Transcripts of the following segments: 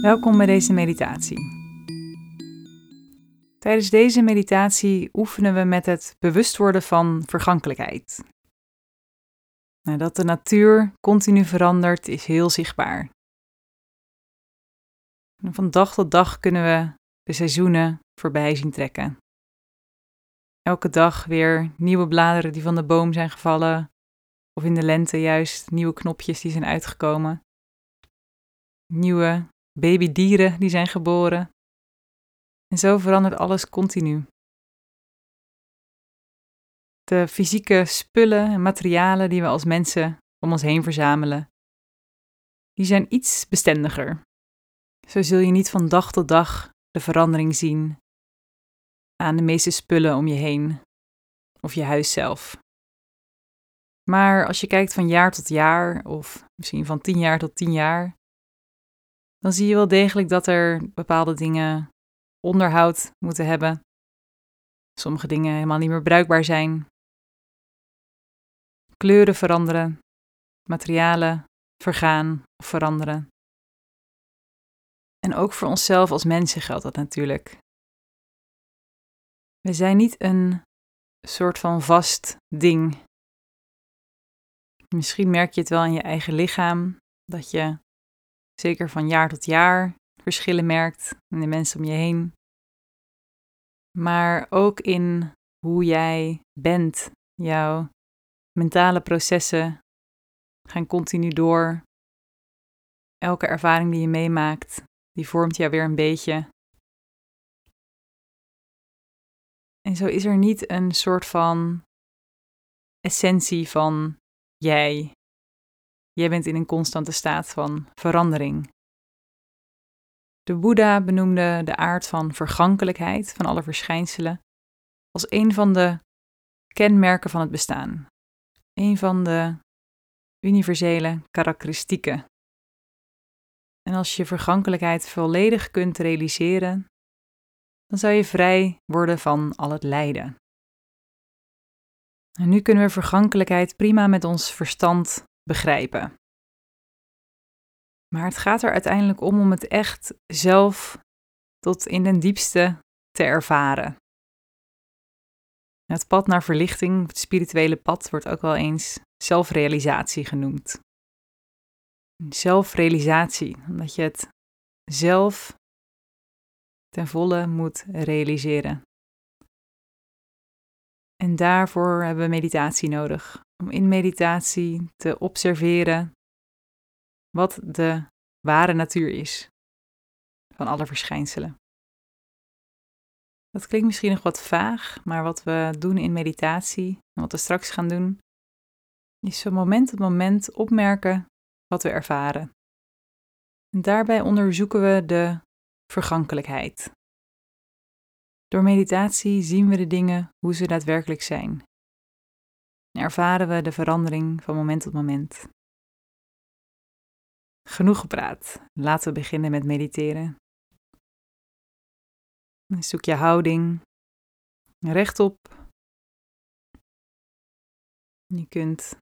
Welkom bij deze meditatie. Tijdens deze meditatie oefenen we met het bewust worden van vergankelijkheid. Nou, dat de natuur continu verandert is heel zichtbaar. van dag tot dag kunnen we de seizoenen voorbij zien trekken. Elke dag weer nieuwe bladeren die van de boom zijn gevallen, of in de lente juist nieuwe knopjes die zijn uitgekomen. Nieuwe babydieren die zijn geboren. En zo verandert alles continu. De fysieke spullen en materialen die we als mensen om ons heen verzamelen, die zijn iets bestendiger. Zo zul je niet van dag tot dag de verandering zien aan de meeste spullen om je heen of je huis zelf. Maar als je kijkt van jaar tot jaar, of misschien van tien jaar tot tien jaar, dan zie je wel degelijk dat er bepaalde dingen onderhoud moeten hebben. Sommige dingen helemaal niet meer bruikbaar zijn. Kleuren veranderen, materialen vergaan of veranderen. En ook voor onszelf als mensen geldt dat natuurlijk. We zijn niet een soort van vast ding. Misschien merk je het wel in je eigen lichaam, dat je zeker van jaar tot jaar verschillen merkt in de mensen om je heen. Maar ook in hoe jij bent. Jouw mentale processen gaan continu door. Elke ervaring die je meemaakt, die vormt jou weer een beetje. En zo is er niet een soort van essentie van jij. Jij bent in een constante staat van verandering. De Boeddha benoemde de aard van vergankelijkheid van alle verschijnselen als een van de kenmerken van het bestaan. Een van de universele karakteristieken. En als je vergankelijkheid volledig kunt realiseren, dan zou je vrij worden van al het lijden. En nu kunnen we vergankelijkheid prima met ons verstand begrijpen. Maar het gaat er uiteindelijk om om het echt zelf tot in den diepste te ervaren. Het pad naar verlichting, het spirituele pad, wordt ook wel eens zelfrealisatie genoemd. Zelfrealisatie, omdat je het zelf ten volle moet realiseren. En daarvoor hebben we meditatie nodig. Om in meditatie te observeren wat de ware natuur is van alle verschijnselen. Dat klinkt misschien nog wat vaag, maar wat we doen in meditatie en wat we straks gaan doen, is zo moment op moment opmerken wat we ervaren. En daarbij onderzoeken we de vergankelijkheid. Door meditatie zien we de dingen hoe ze daadwerkelijk zijn. En ervaren we de verandering van moment tot moment. Genoeg gepraat. Laten we beginnen met mediteren. Zoek je houding rechtop. Je kunt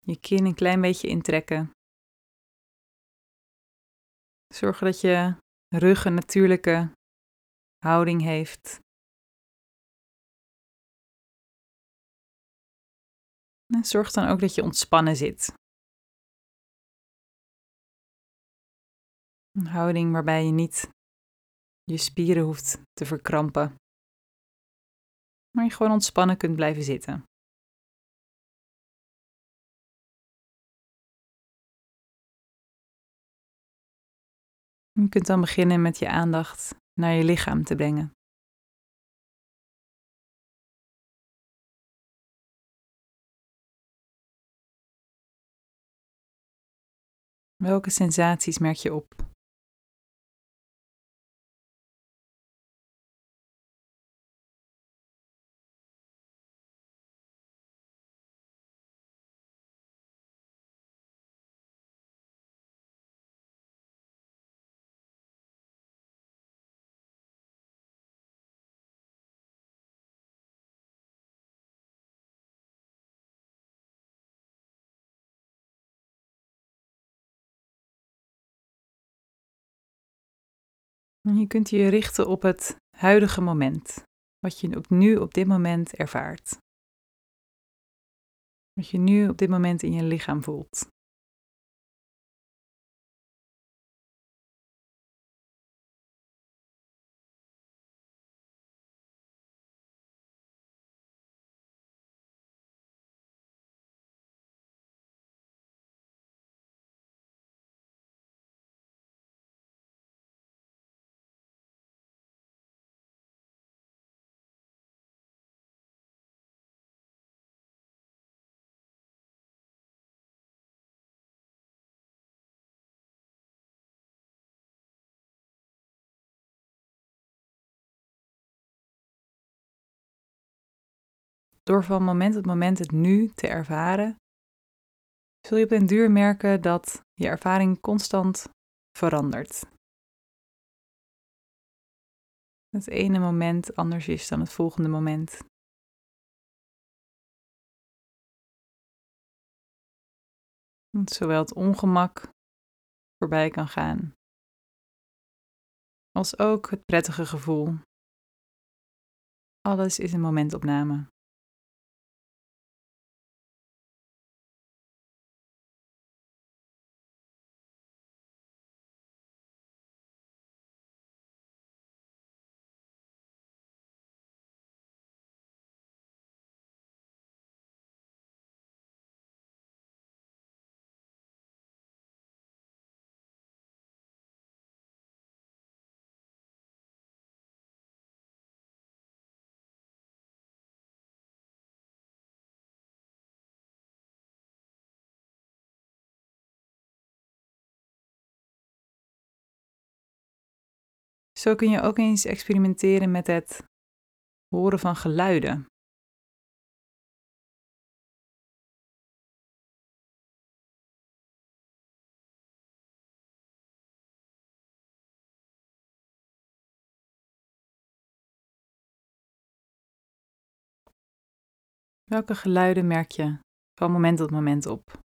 je kin een klein beetje intrekken. Zorg dat je rug een natuurlijke houding heeft. En zorg dan ook dat je ontspannen zit. Een houding waarbij je niet je spieren hoeft te verkrampen, maar je gewoon ontspannen kunt blijven zitten. Je kunt dan beginnen met je aandacht naar je lichaam te brengen. Welke sensaties merk je op? Je kunt je richten op het huidige moment, wat je nu op dit moment ervaart. Wat je nu op dit moment in je lichaam voelt. Door van moment tot moment het nu te ervaren, zul je op den duur merken dat je ervaring constant verandert. Het ene moment anders is dan het volgende moment. Zowel het ongemak voorbij kan gaan, als ook het prettige gevoel. Alles is een momentopname. Zo kun je ook eens experimenteren met het horen van geluiden. Welke geluiden merk je van moment tot moment op?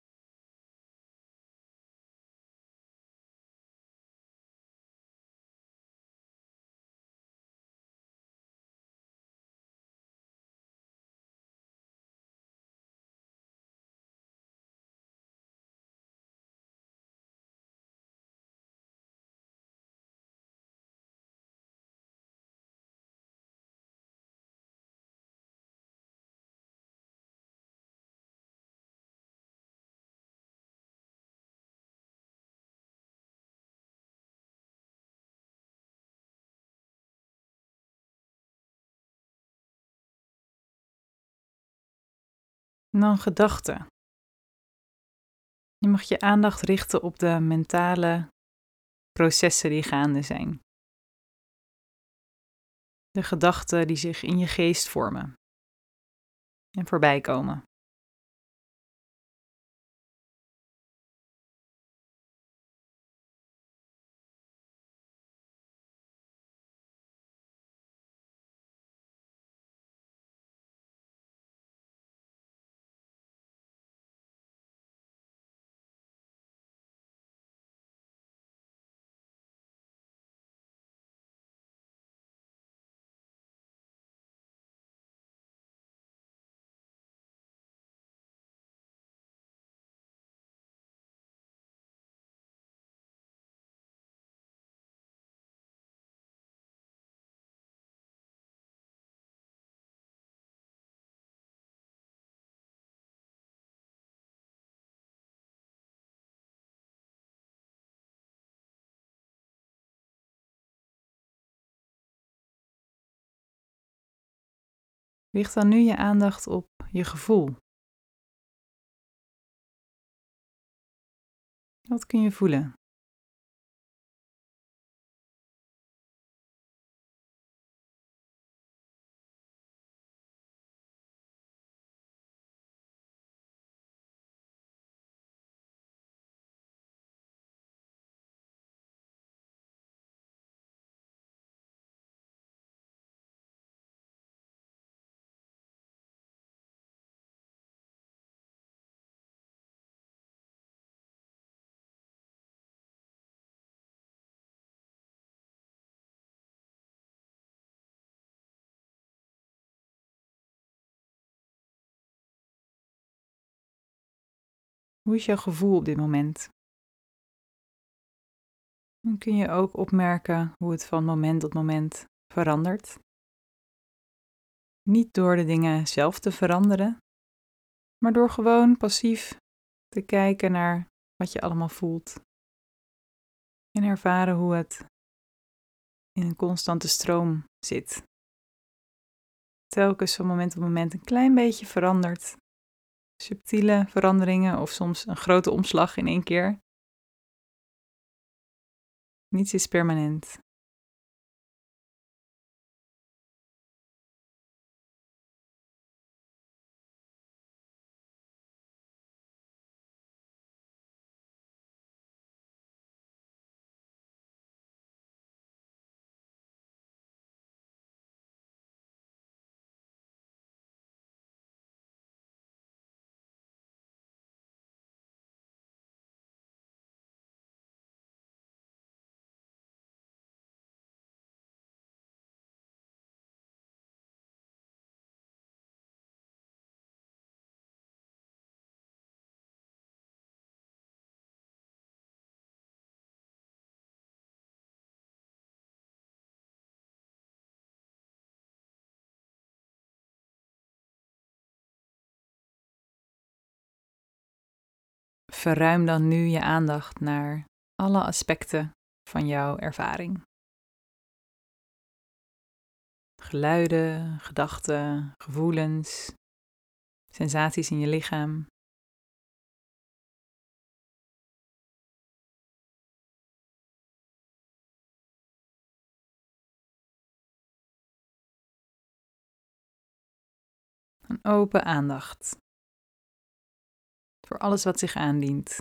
Dan gedachten. Je mag je aandacht richten op de mentale processen die gaande zijn. De gedachten die zich in je geest vormen en voorbij komen. Richt dan nu je aandacht op je gevoel. Wat kun je voelen? Hoe is jouw gevoel op dit moment? Dan kun je ook opmerken hoe het van moment tot moment verandert. Niet door de dingen zelf te veranderen, maar door gewoon passief te kijken naar wat je allemaal voelt. En ervaren hoe het in een constante stroom zit. Telkens van moment tot moment een klein beetje verandert. Subtiele veranderingen of soms een grote omslag in één keer. Niets is permanent. Verruim dan nu je aandacht naar alle aspecten van jouw ervaring. Geluiden, gedachten, gevoelens, sensaties in je lichaam. Een open aandacht voor alles wat zich aandient.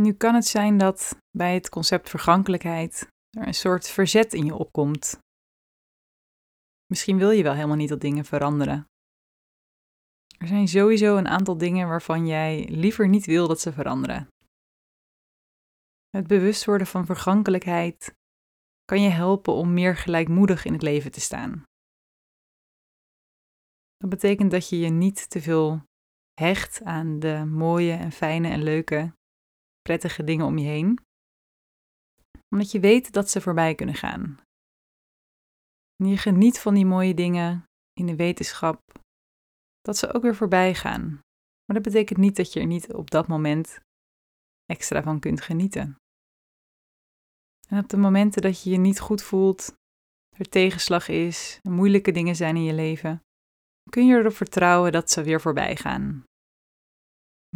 Nu kan het zijn dat bij het concept vergankelijkheid er een soort verzet in je opkomt. Misschien wil je wel helemaal niet dat dingen veranderen. Er zijn sowieso een aantal dingen waarvan jij liever niet wil dat ze veranderen. Het bewust worden van vergankelijkheid kan je helpen om meer gelijkmoedig in het leven te staan. Dat betekent dat je je niet te veel hecht aan de mooie en fijne en leuke prettige dingen om je heen, omdat je weet dat ze voorbij kunnen gaan. Je geniet van die mooie dingen in de wetenschap dat ze ook weer voorbij gaan. Maar dat betekent niet dat je er niet op dat moment extra van kunt genieten. En op de momenten dat je je niet goed voelt, er tegenslag is, moeilijke dingen zijn in je leven, kun je erop vertrouwen dat ze weer voorbij gaan.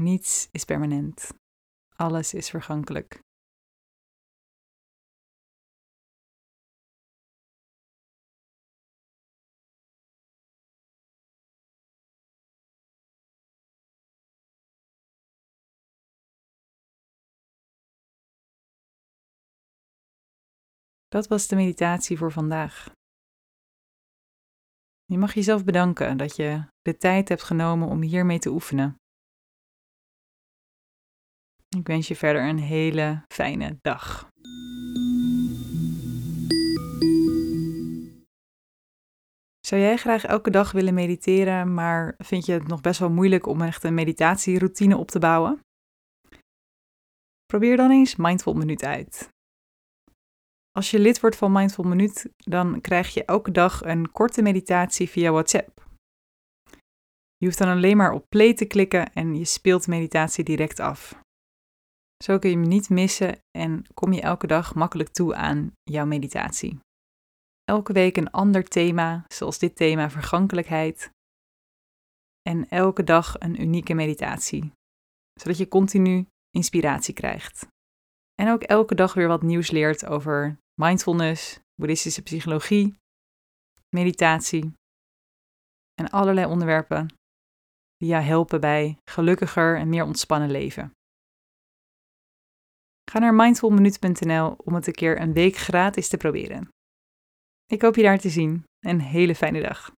Niets is permanent. Alles is vergankelijk. Dat was de meditatie voor vandaag. Je mag jezelf bedanken dat je de tijd hebt genomen om hiermee te oefenen. Ik wens je verder een hele fijne dag. Zou jij graag elke dag willen mediteren, maar vind je het nog best wel moeilijk om echt een meditatieroutine op te bouwen? Probeer dan eens Mindful Minuut uit. Als je lid wordt van Mindful Minuut, dan krijg je elke dag een korte meditatie via WhatsApp. Je hoeft dan alleen maar op play te klikken en je speelt meditatie direct af. Zo kun je hem niet missen en kom je elke dag makkelijk toe aan jouw meditatie. Elke week een ander thema, zoals dit thema vergankelijkheid. En elke dag een unieke meditatie, zodat je continu inspiratie krijgt. En ook elke dag weer wat nieuws leert over mindfulness, boeddhistische psychologie, meditatie en allerlei onderwerpen die jou helpen bij gelukkiger en meer ontspannen leven. Ga naar mindfulminute.nl om het een keer een week gratis te proberen. Ik hoop je daar te zien. Een hele fijne dag.